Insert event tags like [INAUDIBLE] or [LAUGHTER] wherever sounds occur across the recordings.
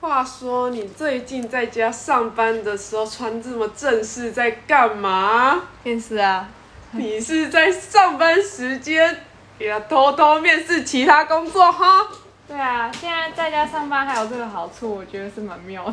话说，你最近在家上班的时候穿这么正式，在干嘛？面试啊，你是在上班时间也要偷偷面试其他工作哈？对啊，现在在家上班还有这个好处，我觉得是蛮妙的。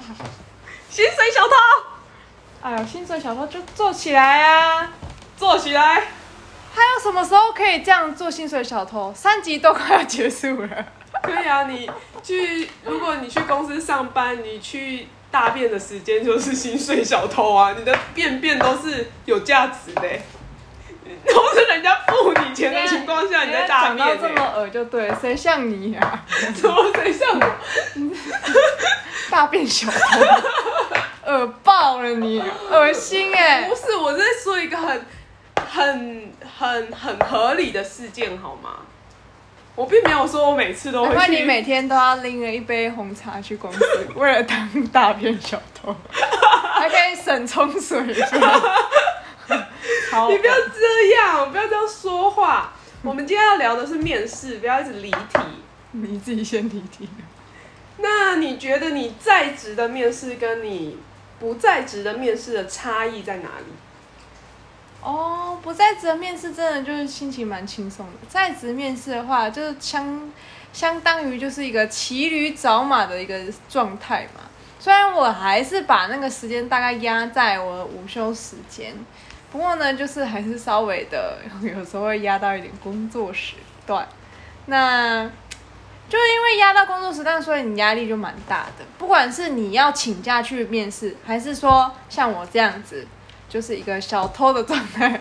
[LAUGHS] 薪水小偷，哎呦，薪水小偷就做起来啊！做起来！还有什么时候可以这样做薪水小偷？三集都快要结束了。可以啊，你去，如果你去公司上班，你去大便的时间就是薪水小偷啊！你的便便都是有价值的、[LAUGHS] 都是人家付你钱的情况下你在大讲到便、这么欸，恶就对了，谁像你啊？怎 [LAUGHS] 么谁像我？大便小偷，恶爆了你，恶心哎、不是，我在说一个很、很、很、很合理的事件，好吗？我并没有说我每次都难会去。怪你每天都要拎了一杯红茶去公司，为了当大便小偷，[LAUGHS] 还可以省冲水。超你不要这样，不要这样说话。我们今天要聊的是面试，不要一直离题。你自己先离题。那你觉得你在职的面试跟你不在职的面试的差异在哪里？哦，不在职面试真的就是心情蛮轻松的，在职面试的话，就是相相当于就是一个骑驴找马的一个状态嘛。虽然我还是把那个时间大概压在我午休时间，不过呢，就是还是稍微的有时候会压到一点工作时段。那就因为压到工作时段，所以你压力就蛮大的。不管是你要请假去面试，还是说像我这样子，就是一个小偷的状态，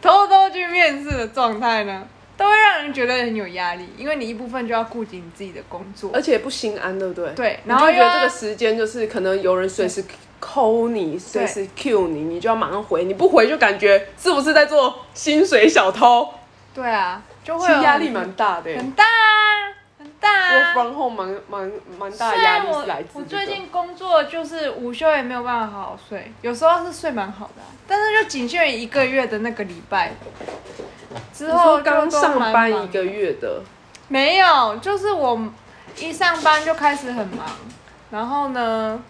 偷偷去面试的状态呢，[LAUGHS] 都会让人觉得很有压力，因为你一部分就要顾及你自己的工作而，且不心安，对不对？对然后觉得这个时间就是可能有人随时扣你，随时 Q 你，你就要马上回，你不回就感觉是不是在做薪水小偷？对啊，就会压力蛮大的。很大我啊。from home 蛮蛮蛮大虽压然我力是来自我这个最近工作就是午休也没有办法好好睡，有时候是睡蛮好的啊、但是就仅限于一个月的那个礼拜，之你后刚都上蛮忙班一个月的，没有，就是我一上班就开始很忙，然后呢，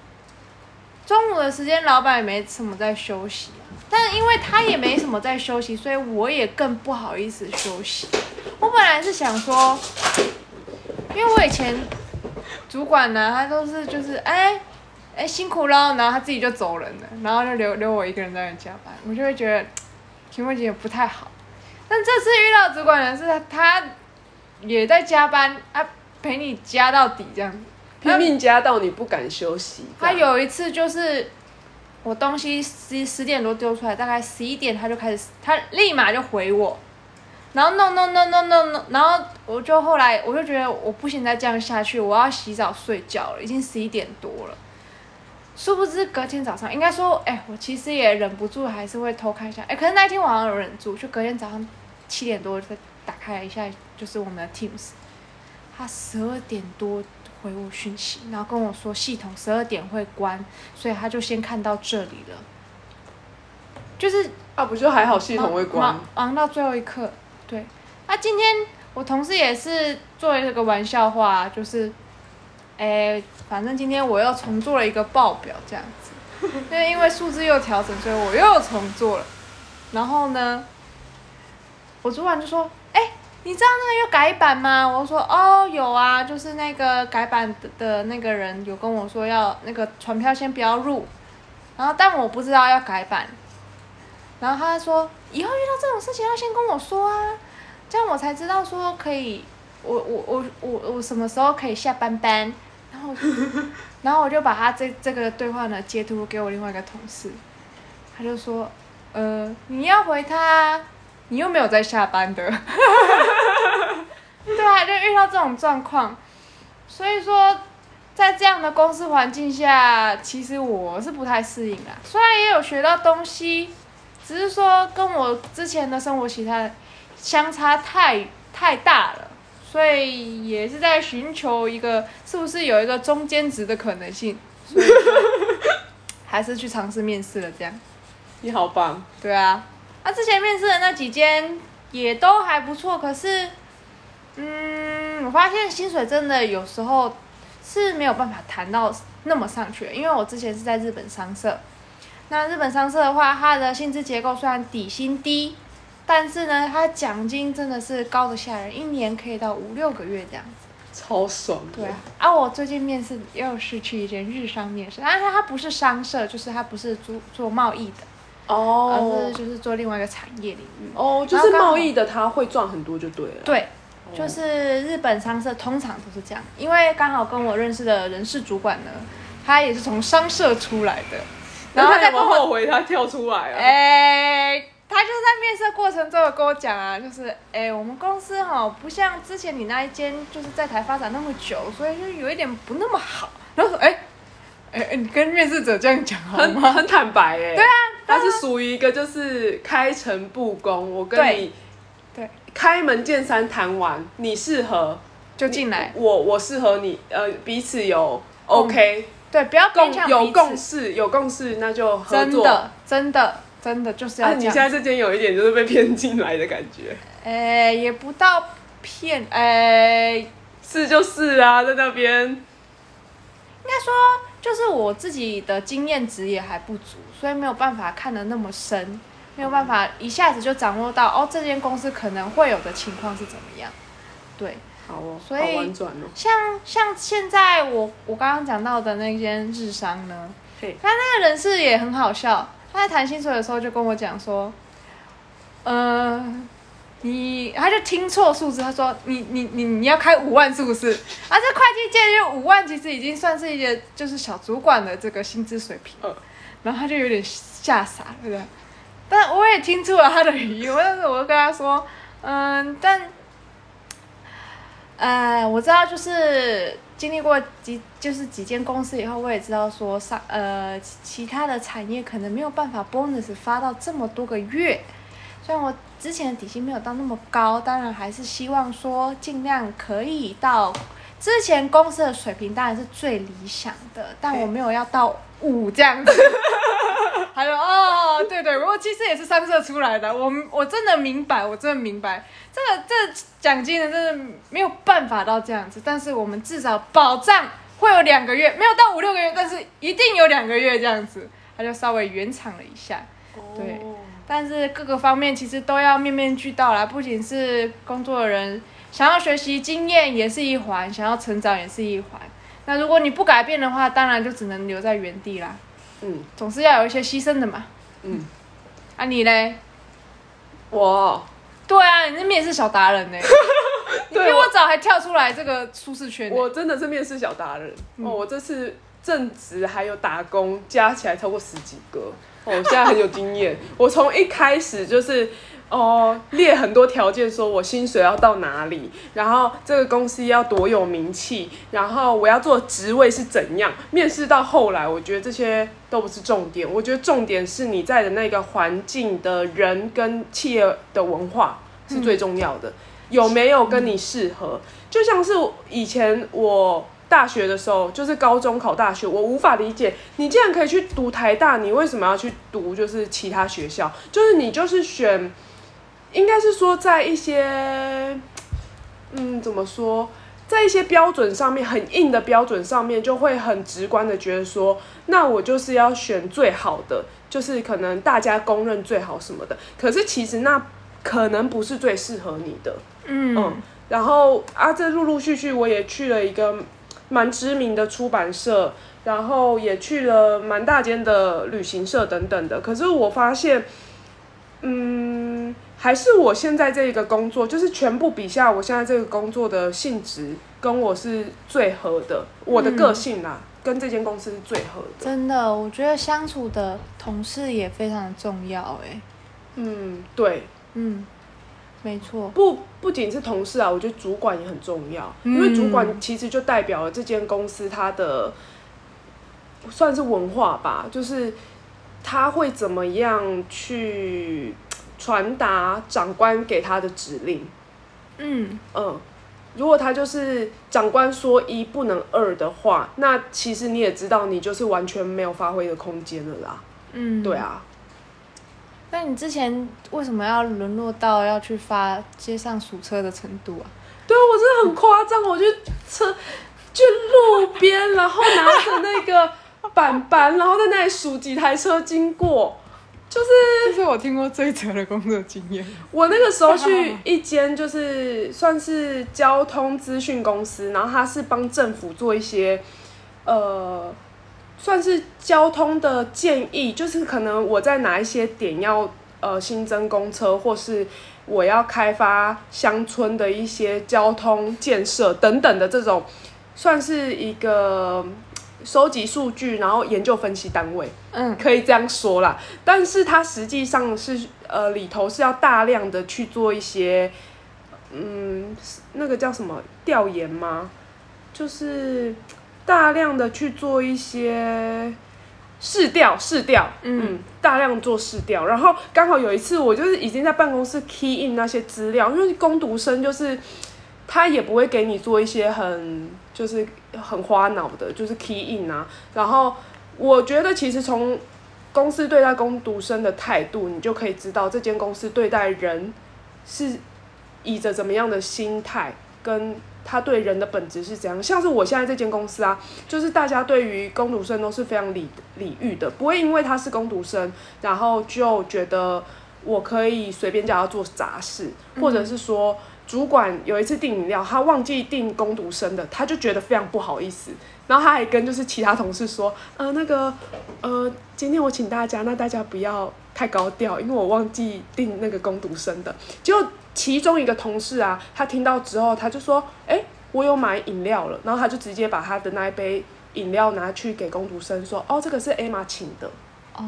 中午的时间老板也没什么在休息，但因为他也没什么在休息，所以我也更不好意思休息。我本来是想说，因为我以前主管呢，他都是就是哎哎辛苦喽，然后他自己就走人了，然后就留留我一个人在那加班，我就会觉得情况也不太好。但这次遇到主管人，是他也在加班啊，陪你加到底这样子。[LAUGHS] 拼命加到你不敢休息。他样有一次就是我东西十十点多丢出来，大概十一点他就开始，他立马就回我，然后弄弄弄弄弄弄，然后我就后来我就觉得我不行再这样下去，我要洗澡睡觉了，已经十一点多了。殊不知隔天早上，应该说，哎、我其实也忍不住，还是会偷看一下。哎、可是那一天我好像有忍住，就隔天早上七点多再打开一下，就是我们的 Teams，他十二点多回我讯息，然后跟我说系统十二点会关，所以他就先看到这里了，就是啊，不就还好系统会关忙，忙到最后一刻。对，啊，今天我同事也是做了一个玩笑话，就是，哎、反正今天我又重做了一个报表这样子，[LAUGHS] 因为因为数字又调整，所以我又重做了。然后呢，我主管就说，哎、你知道那个又改版吗？我说哦有啊，就是那个改版的的那个人有跟我说要那个传票先不要入，然后但我不知道要改版，然后他说以后遇到这种事情要先跟我说啊，这样我才知道说可以，我我我我我什么时候可以下班班，然后我就 [LAUGHS] 然后我就把他这这个对话呢截图给我另外一个同事，他就说呃你要回他，你又没有在下班的，[LAUGHS] 对啊，就遇到这种状况，所以说。在这样的公司环境下，其实我是不太适应啦。虽然也有学到东西，只是说跟我之前的生活其他相差太太大了，所以也是在寻求一个是不是有一个中间值的可能性，所以就 [LAUGHS] 还是去尝试面试了。这样，你好棒，对啊，那、之前面试的那几间也都还不错，可是，嗯，我发现薪水真的有时候是没有办法谈到那么上去的，因为我之前是在日本商社。那日本商社的话，它的薪资结构虽然底薪低，但是呢，它奖金真的是高的吓人，一年可以到五六个月这样子。超爽的。对啊，啊，我最近面试又是去一间日商面试，但是它不是商社，就是它不是做做贸易的，哦而哦是就是做另外一个产业领域。哦，就是贸易的他会赚很多就对了。对，哦就是日本商社通常都是这样，因为刚好跟我认识的人事主管呢，他也是从商社出来的，然然后他有没有后悔他跳出来啊？哎、他就是在面试过程中有跟我讲啊，就是哎、我们公司哈不像之前你那一间就是在台发展那么久，所以就有一点不那么好。然后说，哎、哎、哎你跟面试者这样讲好吗？很很坦白哎。对啊，他是属于一个就是开诚布公，我跟你对，开门见山谈完，你适合就进来，我，我适合你，呃，彼此有 OK，对，不要共有共识，有共识那就合作。真的真的真的就是要啊，你现在这间有一点就是被骗进来的感觉，呃，也不到骗，呃，应是就是啊，在那边应该说就是我自己的经验值也还不足，所以没有办法看得那么深，没有办法一下子就掌握到哦，这间公司可能会有的情况是怎么样。对，好哦，所以好婉转哦。像像现在我我刚刚讲到的那间日商呢，嘿，他那个人事也很好笑，他在谈薪水的时候就跟我讲说，呃，你他就听错数字，他说你你你你要开五万是不是？[LAUGHS] 啊，这会计界就五万，其实已经算是一个就是小主管的这个薪资水平，嗯然后他就有点吓傻了，对不对？但我也听出了他的语音，但是我就跟他说，嗯，但。呃，我知道，就是经历过几就是几间公司以后，我也知道说上呃其其他的产业可能没有办法 bonus 发到这么多个月。虽然我之前的底薪没有到那么高，当然还是希望说尽量可以到之前公司的水平，当然是最理想的，但我没有要到五这样子。[LAUGHS] 还有：“哦，对对，我其实也是三色出来的，我我真的明白，我真的明白，这个这奖金呢，真的没有办法到这样子，但是我们至少保障会有两个月，没有到五六个月，但是一定有两个月这样子。”他就稍微圆场了一下，对但是各个方面其实都要面面俱到啦，不仅是工作的人想要学习经验也是一环，想要成长也是一环。那如果你不改变的话，当然就只能留在原地啦，嗯。总是要有一些牺牲的嘛。嗯，啊，你嘞？我。对啊，你是面试小达人呢、[LAUGHS] 你比我。早还跳出来这个舒适圈、呢。我真的是面试小达人、嗯。哦，我这次正职还有打工加起来超过十几个，哦，我现在很有经验。我从一开始就是哦列很多条件，说我薪水要到哪里，然后这个公司要多有名气，然后我要做的职位是怎样。面试到后来，我觉得这些都不是重点，我觉得重点是你在的那个环境的人跟企业的文化是最重要的。有没有跟你适合？就像是以前我大学的时候，就是高中考大学，我无法理解，你既然可以去读台大，你为什么要去读就是其他学校？就是你就是选，应该是说在一些，嗯，怎么说？在一些标准上面很硬的标准上面，就会很直观的觉得说，那我就是要选最好的，就是可能大家公认最好什么的。可是其实那可能不是最适合你的。嗯嗯，然后啊，这陆陆续续我也去了一个蛮知名的出版社，然后也去了蛮大间的旅行社等等的。可是我发现，嗯，还是我现在这个工作，就是全部比下我现在这个工作的性质跟我是最合的，我的个性啦，跟这间公司是最合的。真的，我觉得相处的同事也非常重要哎。嗯，对，嗯，没错。不不仅是同事啊，我觉得主管也很重要，嗯因为主管其实就代表了这间公司它的算是文化吧，就是他会怎么样去传达长官给他的指令。嗯，嗯，如果他就是长官说一不能二的话，那其实你也知道，你就是完全没有发挥的空间了啦。嗯，对。啊，那你之前为什么要沦落到要去发街上数车的程度啊？对啊，我真的很夸张，我就车 [LAUGHS] 就路边，然后拿着那个板板，然后在那里数几台车经过，就是这是我听过最扯的工作经验。我那个时候去一间就是算是交通资讯公司，然后它是帮政府做一些呃，算是交通的建议，就是可能我在哪一些点要呃新增公车，或是我要开发乡村的一些交通建设等等的这种，算是一个收集数据，然后研究分析单位。嗯，可以这样说啦，但是它实际上是呃里头是要大量的去做一些，嗯，那个叫什么调研吗？就是大量的去做一些试调，试调，嗯，大量做试调。然后刚好有一次，我就是已经在办公室 key in 那些资料，因为工读生就是他也不会给你做一些很就是很花脑的，就是 key in 啊，然后。我觉得其实从公司对待工读生的态度，你就可以知道这间公司对待人是以着怎么样的心态，跟他对人的本质是怎样。像是我现在这间公司啊，就是大家对于工读生都是非常礼礼遇的，不会因为他是工读生，然后就觉得我可以随便叫他做杂事，或者是说主管有一次订饮料，他忘记订工读生的，他就觉得非常不好意思。然后他还跟就是其他同事说，呃，那个，呃，今天我请大家，那大家不要太高调，因为我忘记订那个攻读生的。结果其中一个同事啊，他听到之后，他就说，哎，我有买饮料了，然后他就直接把他的那一杯饮料拿去给攻读生，说，哦，这个是艾玛请的。哦。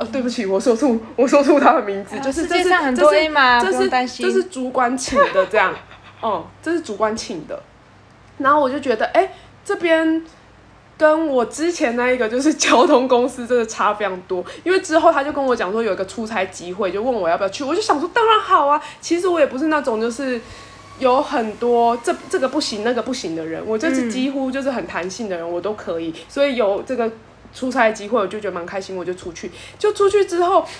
呃，对不起，我说出，我说出他的名字，就是这是这是这是这是主管请的这样，[LAUGHS] 哦，这是主管请的。然后我就觉得，哎。这边跟我之前那一个就是交通公司真的差非常多，因为之后他就跟我讲说有一个出差机会，就问我要不要去，我就想说当然好啊。其实我也不是那种就是有很多这这个不行那个不行的人，我就是几乎就是很弹性的人，我都可以。所以有这个出差机会，我就觉得蛮开心，我就出去。就出去之后。[LAUGHS]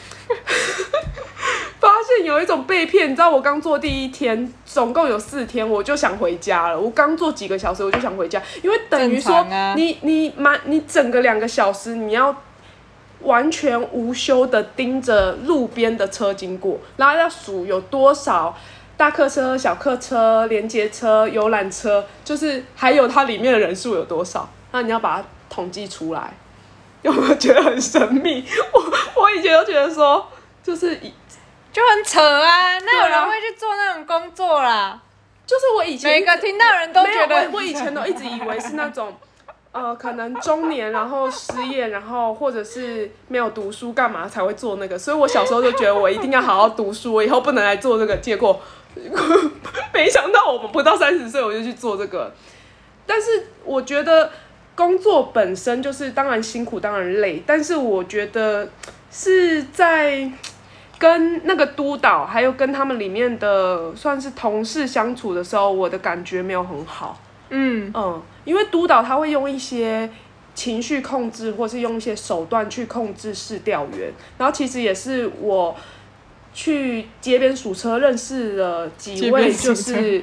发现有一种被骗，你知道我刚做第一天，总共有四天，我就想回家了。我刚做几个小时，我就想回家，因为等于说你你满你整个两个小时，你要完全无休的盯着路边的车经过，然后要数有多少大客车、小客车、连接车、游览车，就是还有它里面的人数有多少，那你要把它统计出来。有没有觉得很神秘？我我以前都觉得说，就是以。就很扯啊！那有人会去做那种工作啦？就是我以前每个听到人都觉得，我以前都一直以为是那种，呃，可能中年然后失业，然后或者是没有读书干嘛才会做那个。所以我小时候就觉得我一定要好好读书，我以后不能来做这个。结果 [LAUGHS] 没想到我们不到三十岁我就去做这个。但是我觉得工作本身就是当然辛苦，当然累，但是我觉得是在。跟那个督导，还有跟他们里面的算是同事相处的时候，我的感觉没有很好。嗯嗯，因为督导他会用一些情绪控制，或是用一些手段去控制试调员。然后其实也是我去街边数车认识了几位，就是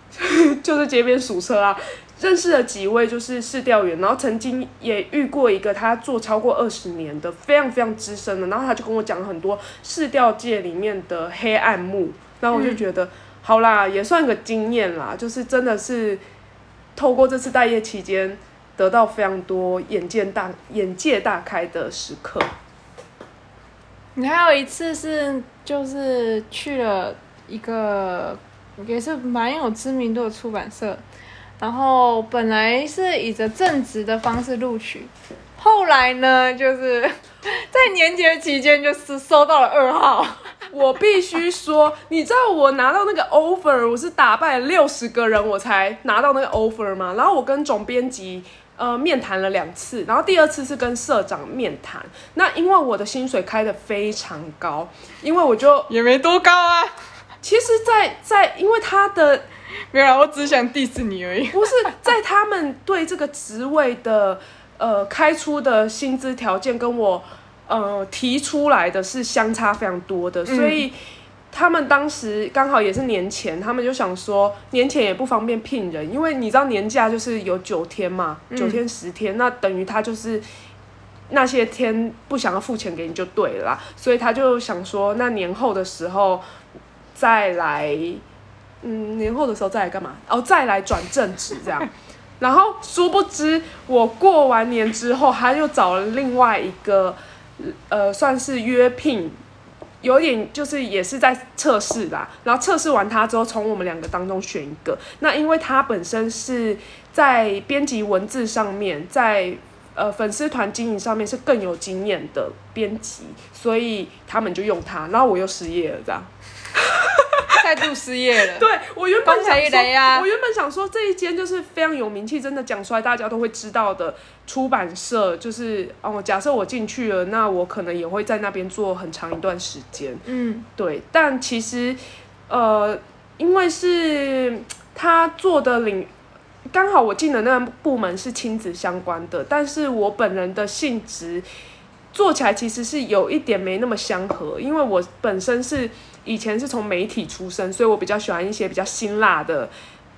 [LAUGHS] 就是街边数车啊。认识了几位就是试调员，然后曾经也遇过一个他做超过二十年的非常非常资深的，然后他就跟我讲很多试调界里面的黑暗幕，然后我就觉得好啦，也算个经验啦，就是真的是透过这次待业期间得到非常多眼界大眼界大开的时刻。你还有一次是就是去了一个也是蛮有知名度的出版社。然后本来是以着正职的方式录取，后来呢，就是 [LAUGHS] 在年节期间就是收到了二号。[LAUGHS] 我必须说，你知道我拿到那个 offer，我是打败了六十个人我才拿到那个 offer 吗？然后我跟总编辑呃面谈了两次，然后第二次是跟社长面谈。那因为我的薪水开的非常高，因为我就也没多高啊。其实，在在因为他的。[LAUGHS] 没有，我只想 diss 你而已。[LAUGHS] 不是在他们对这个职位的呃开出的薪资条件跟我呃提出来的是相差非常多的，所以他们当时刚好也是年前，他们就想说年前也不方便聘人，因为你知道年假就是有九天嘛，九天十天，那等于他就是那些天不想要付钱给你就对了啦，所以他就想说，那年后的时候再来，嗯，年后的时候再来干嘛？哦，再来转正职这样。[LAUGHS] 然后殊不知，我过完年之后，他又找了另外一个，呃，算是约聘。有点就是也是在测试啦，然后测试完他之后，从我们两个当中选一个。那因为他本身是在编辑文字上面，在呃粉丝团经营上面是更有经验的编辑，所以他们就用他。然后我又失业了，这样。再度失业了。对我原本想说，呀我原本想说这一间就是非常有名气，真的讲出来大家都会知道的出版社，就是哦，假设我进去了，那我可能也会在那边做很长一段时间。嗯，对，但其实呃，因为是他做的领，刚好我进的那个部门是亲子相关的，但是我本人的性质做起来其实是有一点没那么相合，因为我本身是。以前是从媒体出身，所以我比较喜欢一些比较辛辣的，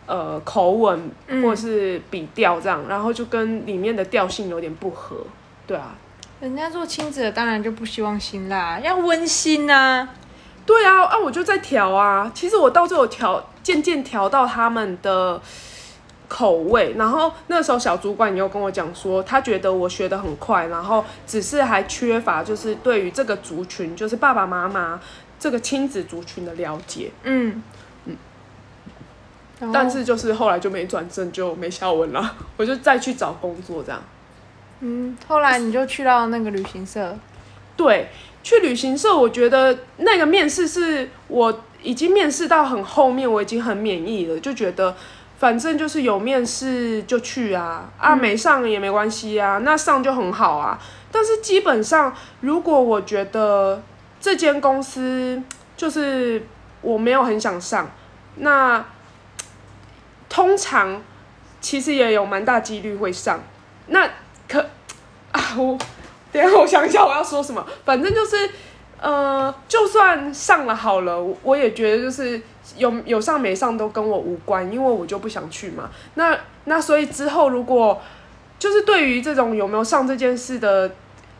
呃，口吻或是笔调这样，然后就跟里面的调性有点不合，对啊。人家做亲子的当然就不希望辛辣，要温馨呐。对啊，啊，我就在调啊。其实我到最后调，渐渐调到他们的口味。然后那时候小主管又跟我讲说，他觉得我学的很快，然后只是还缺乏就是对于这个族群，就是爸爸妈妈。这个亲子族群的了解，嗯嗯，但是就是后来就没转正，就没下文了。[LAUGHS] 我就再去找工作这样。嗯，后来你就去到那个旅行社。对，去旅行社，我觉得那个面试是我已经面试到很后面，我已经很免疫了，就觉得反正就是有面试就去啊，啊没上也没关系啊，那上就很好啊。但是基本上，如果我觉得。这间公司就是我没有很想上，那通常其实也有蛮大几率会上。那可啊，我等下我想一下我要说什么。反正就是，呃，就算上了好了，我也觉得就是有有上没上都跟我无关，因为我就不想去嘛。那那所以之后如果就是对于这种有没有上这件事的。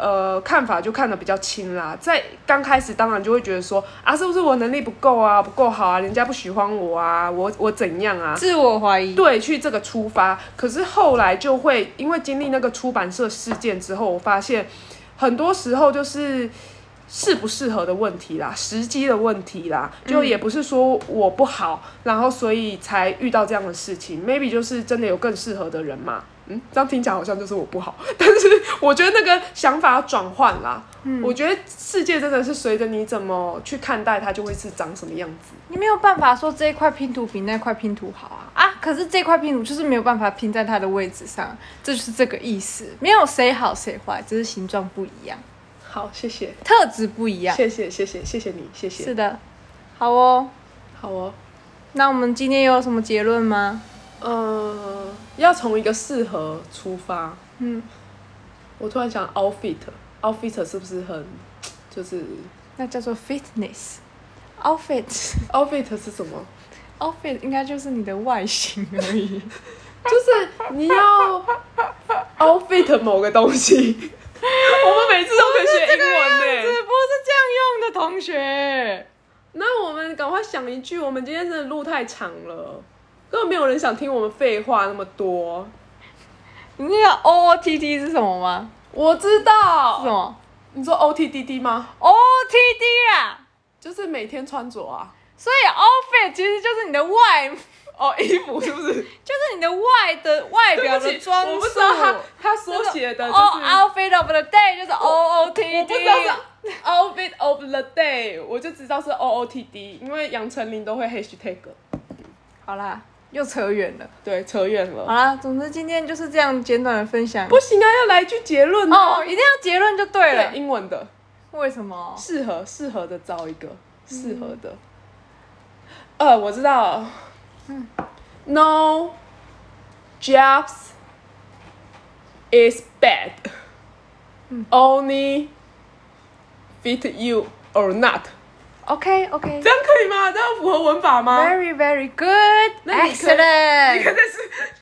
呃，看法就看得比较轻啦。在刚开始，当然就会觉得说啊，是不是我能力不够啊，不够好啊，人家不喜欢我啊，我我怎样啊？自我怀疑。对，去这个出发。可是后来就会因为经历那个出版社事件之后，我发现很多时候就是适不适合的问题啦，时机的问题啦，就也不是说我不好，然后所以才遇到这样的事情。Maybe 就是真的有更适合的人嘛。嗯，这样听起来好像就是我不好，[LAUGHS] 但是我觉得那个想法要转换啦。嗯，我觉得世界真的是随着你怎么去看待它，就会是长什么样子。你没有办法说这一块拼图比那块拼图好啊啊！可是这块拼图就是没有办法拼在它的位置上，这就是这个意思。没有谁好谁坏，只是形状不一样。好，谢谢。特质不一样。谢谢，谢谢，谢谢你，谢谢。是的，好哦，好哦。那我们今天有什么结论吗？呃，要从一个适合出发。嗯，我突然想，outfit，outfit 是不是很，就是？那叫做 fitness，outfit，outfit [LAUGHS] 是什么？outfit 应该就是你的外形而已，[LAUGHS] 就是你要 outfit 某个东西。[LAUGHS] 我们每次都可以学英文呢，不是这样用的，同学。那我们赶快想一句，我们今天真的路太长了。根本没有人想听我们废话那么多。你知道 O O T T 是什么吗？我知道。是什么？你说 O T D D 吗？O T D 啊，就是每天穿着啊。所以 outfit 其实就是你的外哦衣服是不是？[LAUGHS] 就是你的外的外表的装束。我不知道他他所写的就是 outfit of the day 就是 O O T D。我不知道是 outfit of the day，我就知道是 O O T D，因为杨丞琳都会 hashtag。好啦。又扯远了，对，扯远了。好啦，总之今天就是这样简短的分享。不行啊，要来一句结论哦，一定要结论就对了。英文的。为什么？适合适合的找一个适合的。呃，我知道。嗯。No jobs is bad. Only fit you or not. OK OK，这样可以吗？这样符合文法吗？Very very good, 那你可以你可以 excellent。再试